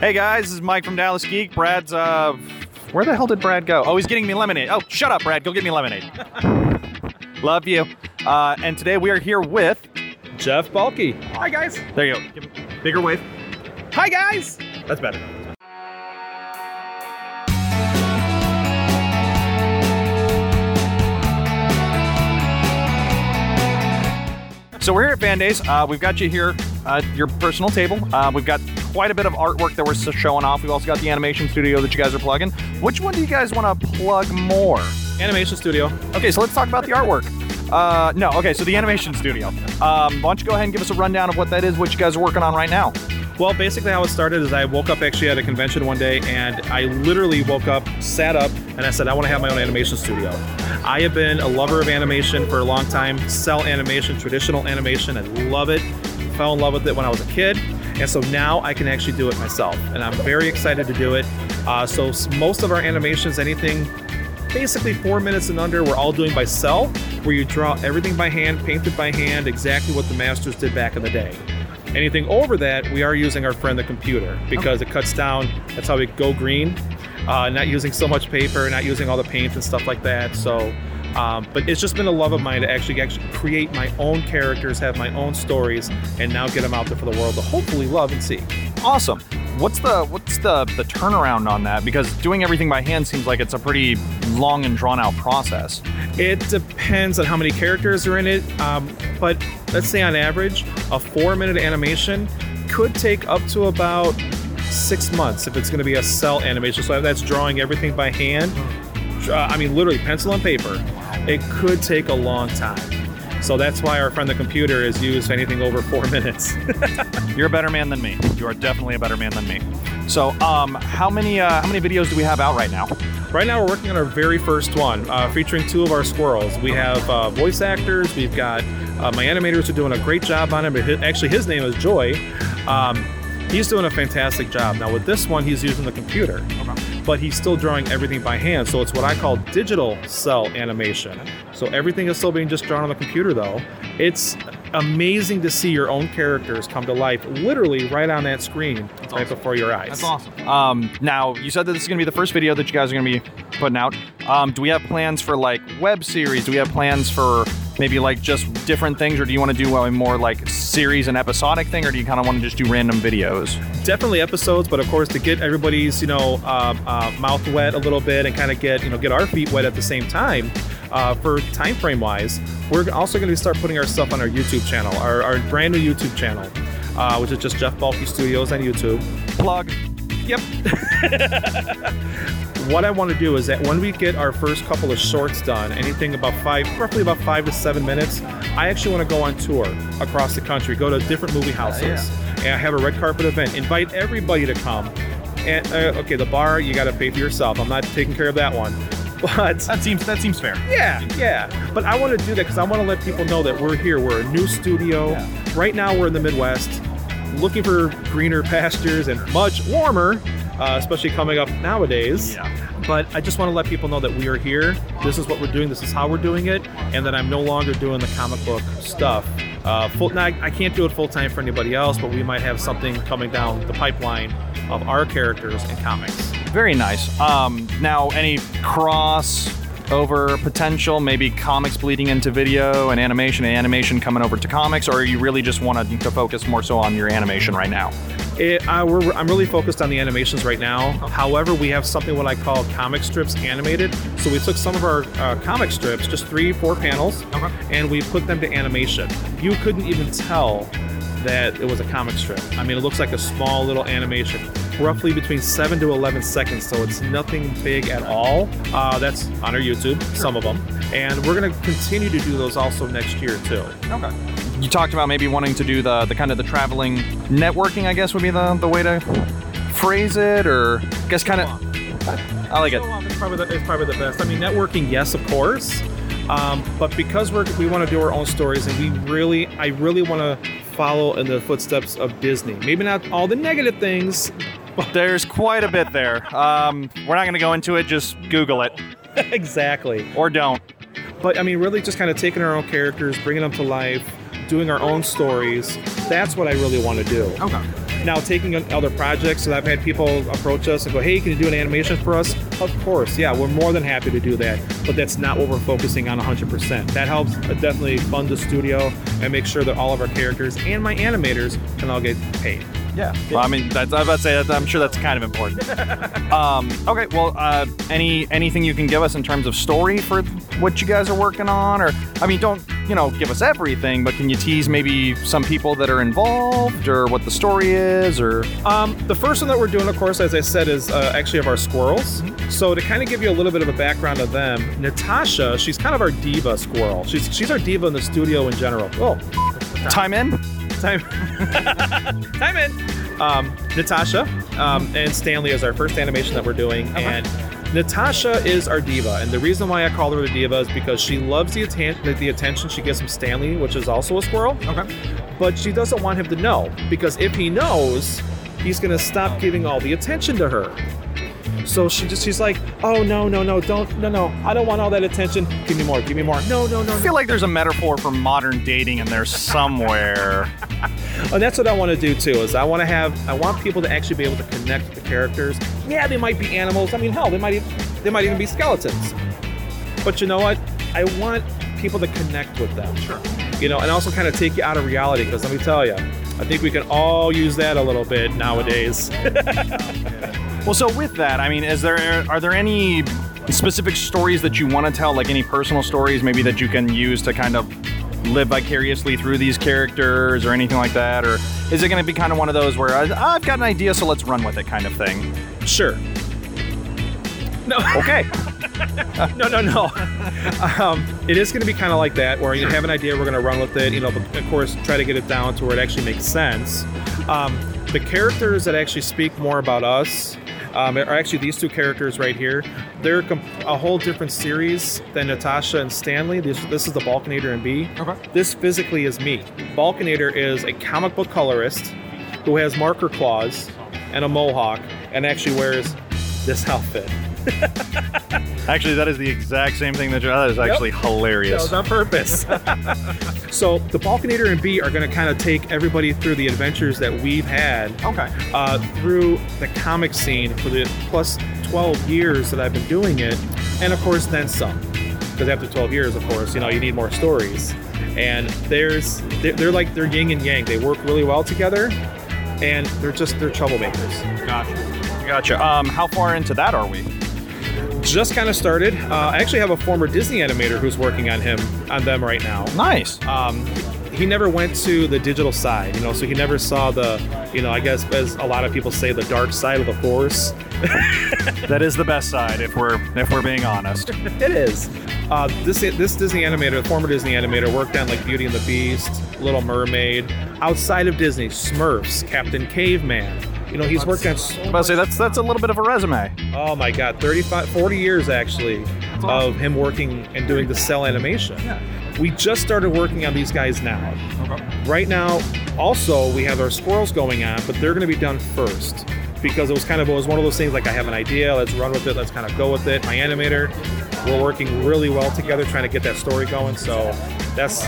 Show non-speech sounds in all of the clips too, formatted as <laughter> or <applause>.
Hey guys, this is Mike from Dallas Geek. Brad's uh where the hell did Brad go? Oh, he's getting me lemonade. Oh, shut up, Brad. Go get me lemonade. <laughs> Love you. Uh, and today we are here with Jeff Balke. Hi guys. There you go. Bigger wave. Hi guys. That's better. So we're here at Fan Days. Uh, we've got you here at your personal table. Uh, we've got quite a bit of artwork that we're showing off. We've also got the animation studio that you guys are plugging. Which one do you guys want to plug more? Animation Studio. Okay, so let's talk about the artwork. Uh, no, okay, so the animation studio. Um, why don't you go ahead and give us a rundown of what that is, what you guys are working on right now? Well, basically, how it started is I woke up actually at a convention one day and I literally woke up, sat up, and I said, I want to have my own animation studio. I have been a lover of animation for a long time, cel animation, traditional animation. I love it. Fell in love with it when I was a kid. And so now I can actually do it myself. And I'm very excited to do it. Uh, so most of our animations, anything basically four minutes and under, we're all doing by cel, where you draw everything by hand, painted by hand, exactly what the masters did back in the day. Anything over that, we are using our friend the computer because it cuts down. That's how we go green. Uh, not using so much paper, not using all the paint and stuff like that. So, um, but it's just been a love of mine to actually actually create my own characters, have my own stories, and now get them out there for the world to hopefully love and see. Awesome. What's the what's the the turnaround on that? Because doing everything by hand seems like it's a pretty long and drawn out process. It depends on how many characters are in it, um, but let's say on average, a four-minute animation could take up to about six months if it's going to be a cel animation. So that's drawing everything by hand. Uh, I mean, literally pencil and paper. It could take a long time. So that's why our friend the computer is used for anything over four <laughs> minutes. You're a better man than me. You are definitely a better man than me. So, um, how many uh, how many videos do we have out right now? Right now, we're working on our very first one, uh, featuring two of our squirrels. We have uh, voice actors. We've got uh, my animators are doing a great job on it. But actually, his name is Joy. Um, he's doing a fantastic job. Now, with this one, he's using the computer, but he's still drawing everything by hand. So it's what I call digital cel animation. So everything is still being just drawn on the computer, though. It's amazing to see your own characters come to life, literally right on that screen, right before your eyes. That's awesome. Um, now you said that this is going to be the first video that you guys are going to be putting out. Um, do we have plans for like web series? Do we have plans for maybe like just different things, or do you want to do a more like series and episodic thing, or do you kind of want to just do random videos? definitely episodes, but of course to get everybody's you know um, uh, mouth wet a little bit and kind of get you know get our feet wet at the same time. Uh, for time frame wise, we're also going to start putting our stuff on our YouTube channel, our, our brand new YouTube channel, uh, which is just Jeff Balke Studios on YouTube. Plug. Yep. <laughs> what I want to do is that when we get our first couple of shorts done, anything about five, roughly about five to seven minutes, I actually want to go on tour across the country, go to different movie houses, and have a red carpet event. Invite everybody to come. And uh, okay, the bar you got to pay for yourself. I'm not taking care of that one, <laughs> but That seems that seems fair. yeah, yeah. But I want to do that because I want to let people know that we're here. We're a new studio. Right now, we're in the Midwest, looking for greener pastures and much warmer, uh, especially coming up nowadays. Yeah. But I just want to let people know that we are here. This is what we're doing. This is how we're doing it, and that I'm no longer doing the comic book stuff. Uh, full, now, I can't do it full time for anybody else, but we might have something coming down the pipeline of our characters in comics. Very nice. Um, now, any cross over potential, maybe comics bleeding into video and animation, and animation coming over to comics, or you really just wanting to focus more so on your animation right now? It, we're, I'm really focused on the animations right now. However, we have something what I call comic strips animated. So we took some of our uh, comic strips, just three, four panels, and we put them to animation. You couldn't even tell that it was a comic strip. I mean, it looks like a small little animation, roughly between seven to 11 seconds. So it's nothing big at all. Uh, that's on our YouTube, some of them, and we're gonna continue to do those also next year too. Okay. You talked about maybe wanting to do the the kind of the traveling networking, I guess would be the, the way to phrase it, or I guess kind of. I like it. It's probably, the, it's probably the best. I mean, networking, yes, of course. Um, but because we're, we want to do our own stories and we really, I really want to follow in the footsteps of Disney. Maybe not all the negative things. <laughs> There's quite a bit there. Um, we're not going to go into it. Just Google it <laughs> exactly. or don't. But I mean, really just kind of taking our own characters, bringing them to life, doing our own stories. That's what I really want to do. Okay. Now, taking on other projects, so I've had people approach us and go, "Hey, can you do an animation for us?" Of course, yeah, we're more than happy to do that. But that's not what we're focusing on 100%. That helps uh, definitely fund the studio and make sure that all of our characters and my animators can all get paid. Yeah. Well, I mean, that's, I was about to say that. I'm sure that's kind of important. <laughs> um, okay. Well, uh, any anything you can give us in terms of story for what you guys are working on, or I mean, don't you know, give us everything, but can you tease maybe some people that are involved, or what the story is, or Um, the first one that we're doing, of course, as I said, is uh, actually of our squirrels. So to kind of give you a little bit of a background of them, Natasha, she's kind of our diva squirrel. She's she's our diva in the studio in general. Oh, time in? <laughs> time time in. Um, natasha um, and stanley is our first animation that we're doing and natasha is our diva and the reason why i call her the diva is because she loves the, atten- the, the attention she gets from stanley which is also a squirrel. Okay. but she doesn't want him to know because if he knows he's going to stop giving all the attention to her so she just she's like oh no no no don't no no i don't want all that attention give me more give me more no no no I no feel like there's a metaphor for modern dating in there somewhere. <laughs> And that's what I want to do too. Is I want to have I want people to actually be able to connect with the characters. Yeah, they might be animals. I mean, hell, they might even, they might even be skeletons. But you know what? I want people to connect with them. Sure. You know, and also kind of take you out of reality. Because let me tell you, I think we can all use that a little bit nowadays. <laughs> Well, so with that, I mean, is there are there any specific stories that you want to tell, like any personal stories, maybe that you can use to kind of live vicariously through these characters, or anything like that, or is it going to be kind of one of those where I, I've got an idea, so let's run with it, kind of thing? sure. No. Okay. <laughs> no, no, no. um, it is going to be kind of like that, where you have an idea, we're going to run with it. You know, but of course, try to get it down to where it actually makes sense. Um, the characters that actually speak more about us um, are actually these two characters right here. They're com- a whole different series than Natasha and Stanley. This, this is the Balkanator and B. Okay. This physically is me. Balkanator is a comic book colorist who has marker claws and a mohawk and actually wears this outfit. <laughs> Actually, that is the exact same thing that you. That is actually That hilarious. was on purpose. <laughs> so the Balkanator and B are going to kind of take everybody through the adventures that we've had Okay. uh, through the comic scene for the plus 12 years that I've been doing it, and of course then some. Because after 12 years, of course, you know you need more stories. And there's they're, like they're yin and yang. They work really well together, and they're just they're troublemakers. Gotcha. Gotcha. Um, how far into that are we? Just kind of started. Uh, I actually have a former Disney animator who's working on him on them right now. Nice. um, he never went to the digital side, you know, so he never saw the, you know, I guess as a lot of people say, the dark side of the force. <laughs> That is the best side, if we're if we're being honest. <laughs> It is. Uh, this this Disney animator, former Disney animator, worked on like Beauty and the Beast, Little Mermaid. Outside of Disney, Smurfs, Captain Caveman. You know, he's worked on so I'm about to say that's that's a little bit of a resume. Oh my God, 35, 40 years actually of him working and doing the cel animation. Yeah. We just started working on these guys now. Right now, also we have our squirrels going on, but they're going to be done first because it was kind of it was one of those things like I have an idea, let's run with it, let's kind of go with it. My animator, we're working really well together trying to get that story going. So that's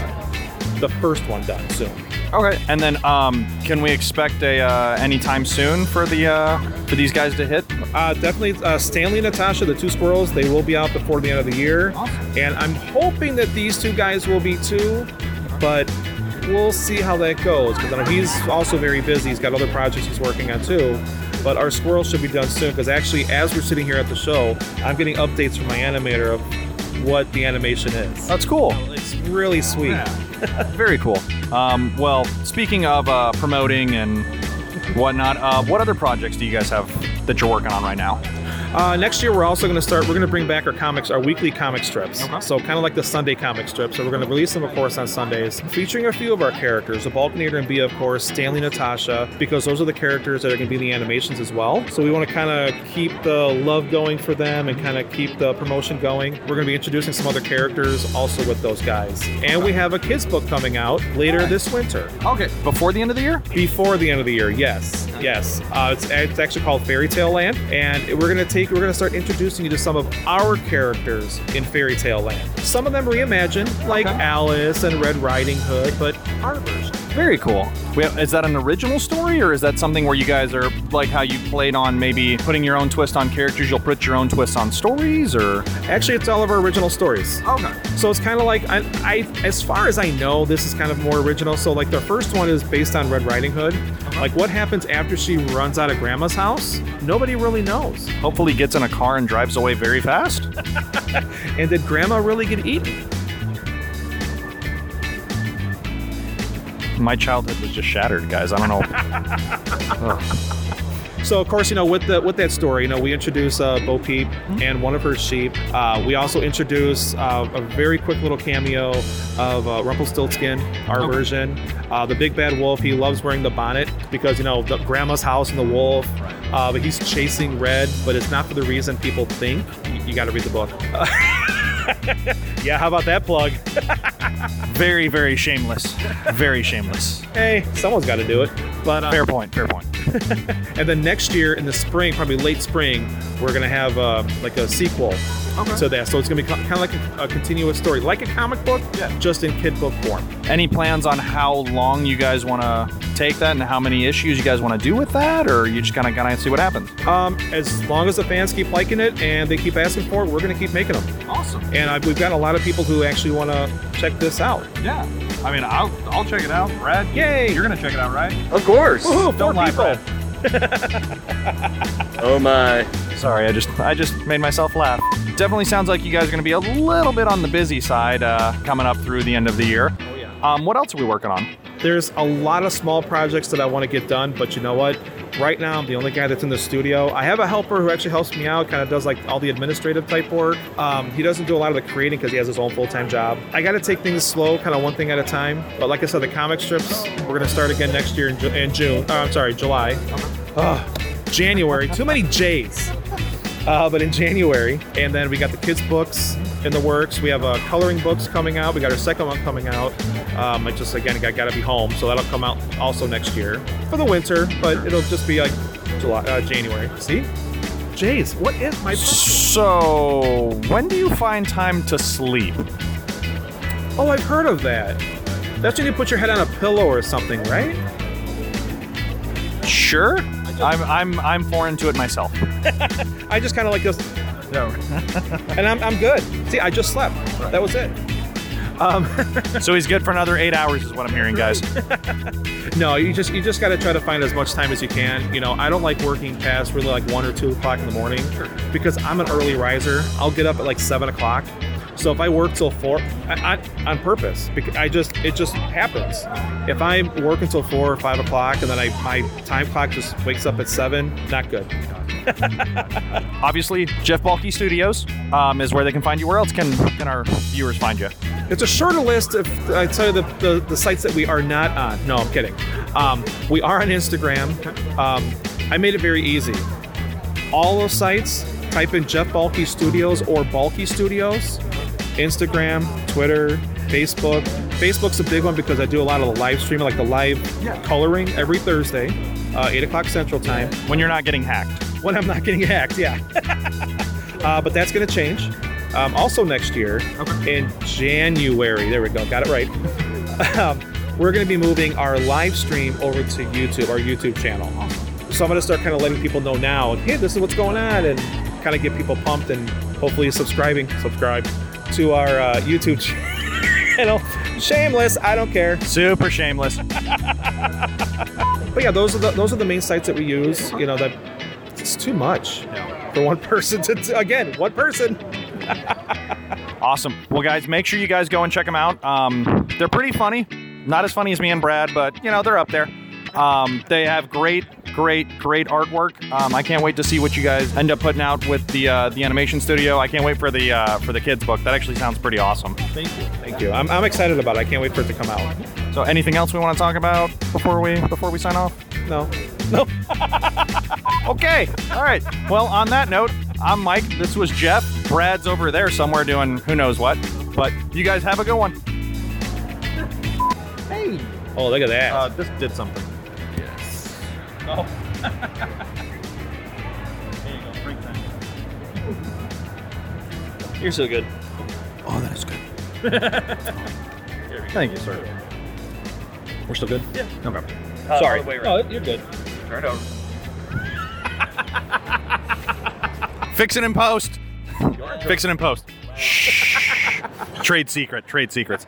the first one done soon. Okay. And then, um, can we expect a uh, anytime soon for the uh, for these guys to hit? Uh, definitely, uh, Stanley and Natasha, the two squirrels, they will be out before the end of the year. Awesome. And I'm hoping that these two guys will be too, but we'll see how that goes. Because I he's also very busy. He's got other projects he's working on too. But our squirrels should be done soon. Because actually, as we're sitting here at the show, I'm getting updates from my animator of what the animation is. That's cool. It's really sweet. <laughs> Very cool. Um, well, speaking of uh, promoting and whatnot, uh, what other projects do you guys have that you're working on right now? Uh, next year, we're also going to start. We're going to bring back our comics, our weekly comic strips. Okay. So kind of like the Sunday comic strips. So we're going to release them, of course, on Sundays, featuring a few of our characters: the Balkanator and B, of course, Stanley, Natasha, because those are the characters that are going to be in the animations as well. So we want to kind of keep the love going for them and kind of keep the promotion going. We're going to be introducing some other characters also with those guys, and we have a kids book coming out later this winter. Okay. Before the end of the year? Before the end of the year, yes, yes. Uh, it's, it's actually called Fairy Tale Land, and we're gonna take, we're gonna start introducing you to some of our characters in Fairy Tale Land. Some of them reimagined, like Okay. Alice and Red Riding Hood, but our version. Very cool. We have, is that an original story, or is that something where you guys are like how you played on maybe putting your own twist on characters? You'll put your own twist on stories, or Actually, it's all of our original stories. okay. So it's kind of like I, I, as far as I know, this is kind of more original. So like the first one is based on Red Riding Hood. Uh-huh. Like what happens after she runs out of Grandma's house? Nobody really knows. Hopefully, gets in a car and drives away very fast. <laughs> And did Grandma really get eaten? My childhood was just shattered, guys. I don't know. <laughs> So of course, you know, with the with that story, you know, we introduce uh, Bo Peep and one of her sheep. Uh, we also introduce uh, a very quick little cameo of uh, Rumpelstiltskin, our Okay. version. Uh, the big bad wolf. He loves wearing the bonnet because you know the grandma's house and the wolf. Uh, but he's chasing Red, but it's not for the reason people think. You, you got to read the book. <laughs> yeah, how about that plug? <laughs> very, very shameless. Very shameless. Hey, someone's got to do it. But uh, Fair point. Fair point. <laughs> And then next year in the spring, probably late spring, we're gonna have uh, like a sequel Okay. to that. So it's gonna be kind of like a, a continuous story, like a comic book, Yeah. just in kid book form. Any plans on how long you guys want to take that and how many issues you guys want to do with that, or you just kind of gonna see what happens? Um, as long as the fans keep liking it and they keep asking for it, we're gonna keep making them. Awesome. And I, we've got a lot of people who actually want to check this out. Yeah. I mean, I'll I'll check it out. Brad, Yay! You're gonna check it out, right? Of course. Woohoo, Don't four lie, people. Brad. <laughs> Oh my. Sorry, I just I just made myself laugh. Definitely sounds like you guys are gonna be a little bit on the busy side uh, coming up through the end of the year. Oh yeah. Um, what else are we working on? There's a lot of small projects that I want to get done, but you know what? Right now, I'm the only guy that's in the studio. I have a helper who actually helps me out, kind of does like all the administrative type work. Um, he doesn't do a lot of the creating because he has his own full time job. I got to take things slow, kind of one thing at a time. But like I said, the comic strips, we're to start again next year in, Ju- in June. Uh, I'm sorry, July. January. Too many J's. Uh, but in January, and then we got the kids' books in the works. We have uh, coloring books coming out. We got our second one coming out. Um, I just again got, got to be home, so that'll come out also next year for the winter. But it'll just be like July, uh, January. See, Jays, what is my? So, when do you find time to sleep? Oh, I've heard of that. That's when you put your head on a pillow or something, right? Sure. I'm I'm I'm foreign to it myself. <laughs> I just kind of like this, No. <laughs> and I'm, I'm good. See, I just slept. That was it. Um, <laughs> so he's good for another eight hours, is what I'm hearing, guys. <laughs> No, you just you just got to try to find as much time as you can. You know, I don't like working past really like one or two o'clock in the morning because I'm an early riser. I'll get up at like seven o'clock. So if I work till four, I, I, on purpose, because I just it just happens. If I work until four or five o'clock and then I my time clock just wakes up at seven, not good. <laughs> Obviously, Jeff Balke Studios um, is where they can find you. Where else can can our viewers find you? It's a shorter list if I tell you the, the, the sites that we are not on. No, I'm kidding. Um, we are on Instagram. Um, I made it very easy. All those sites, type in Jeff Balke Studios or Balke Studios. Instagram, Twitter, Facebook. Facebook's a big one because I do a lot of the live streaming, like the live coloring every Thursday, uh, 8 o'clock Central Time When you're not getting hacked. when I'm not getting hacked, yeah. <laughs> uh, but that's going to change. Um, also next year, in January, there we go, got it right. <laughs> um, we're going to be moving our live stream over to YouTube, our YouTube channel. So I'm going to start kind of letting people know now, hey, this is what's going on, and kind of get people pumped and hopefully subscribing, subscribe to our uh, YouTube <laughs> channel. Shameless, I don't care. Super shameless. But yeah, those are the those are the main sites that we use. You know that it's too much for one <laughs> person to to- again one person. Awesome. Well, guys, make sure you guys go and check them out. Um, they're pretty funny. Not as funny as me and Brad, but you know they're up there. Um, they have great, great, great artwork. Um, I can't wait to see what you guys end up putting out with the uh, the animation studio. I can't wait for the uh, for the kids book. That actually sounds pretty awesome. Thank you. Thank you. I'm, I'm excited about it. I can't wait for it to come out. So, anything else we want to talk about before we before we sign off? No. No. <laughs> Okay. All right. Well, on that note, I'm Mike. This was Jeff. Brad's over there somewhere doing who knows what. But you guys have a good one. Hey. Oh, look at that. Uh, this did something. Oh. You're so good. Oh, that is good. Thank you, sir. We're still good? Yeah. Okay. Uh, Sorry. all the No, you're good. Turn it over. <laughs> Fix it in post. Fix it in post. Shh. <laughs> trade secret. Trade secrets.